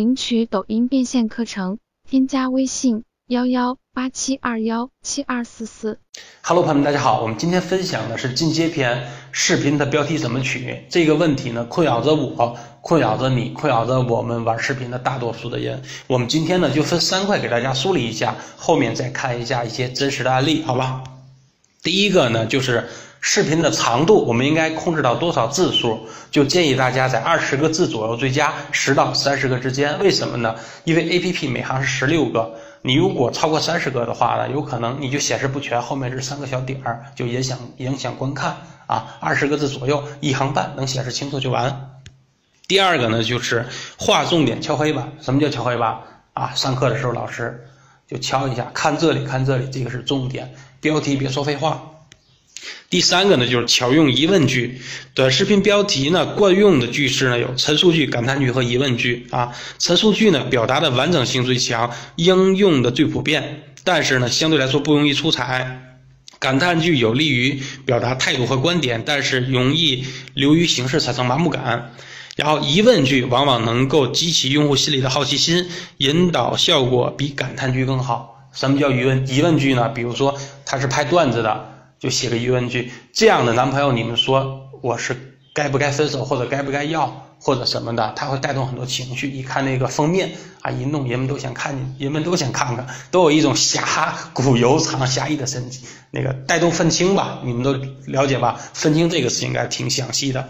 领取抖音变现课程，添加微信幺幺八七二幺七二四四。Hello，朋友们，大家好，我们今天分享的是进阶篇，视频的标题怎么取？这个问题呢，困扰着我，困扰着你，困扰着我们玩视频的大多数的人。我们今天呢，就分三块给大家梳理一下，后面再看一下一些真实的案例，好吧？第一个呢，就是。视频的长度，我们应该控制到多少字数？就建议大家在二十个字左右最佳，十到三十个之间。为什么呢？因为 A P P 每行是十六个，你如果超过三十个的话呢，有可能你就显示不全，后面这三个小点儿就影响影响观看啊。二十个字左右，一行半能显示清楚就完。第二个呢，就是划重点，敲黑板。什么叫敲黑板啊？上课的时候老师就敲一下，看这里，看这里，这个是重点。标题别说废话。第三个呢，就是巧用疑问句。短视频标题呢，惯用的句式呢有陈述句、感叹句和疑问句啊。陈述句呢，表达的完整性最强，应用的最普遍，但是呢，相对来说不容易出彩。感叹句有利于表达态度和观点，但是容易流于形式，产生麻木感。然后疑问句往往能够激起用户心里的好奇心，引导效果比感叹句更好。什么叫疑问疑问句呢？比如说他是拍段子的。就写个疑问句，这样的男朋友，你们说我是该不该分手，或者该不该要，或者什么的，他会带动很多情绪。一看那个封面啊，一弄，人们都想看见，人们都想看看，都有一种侠骨柔肠侠义的神，那个带动愤青吧，你们都了解吧？愤青这个事情应该挺详细的。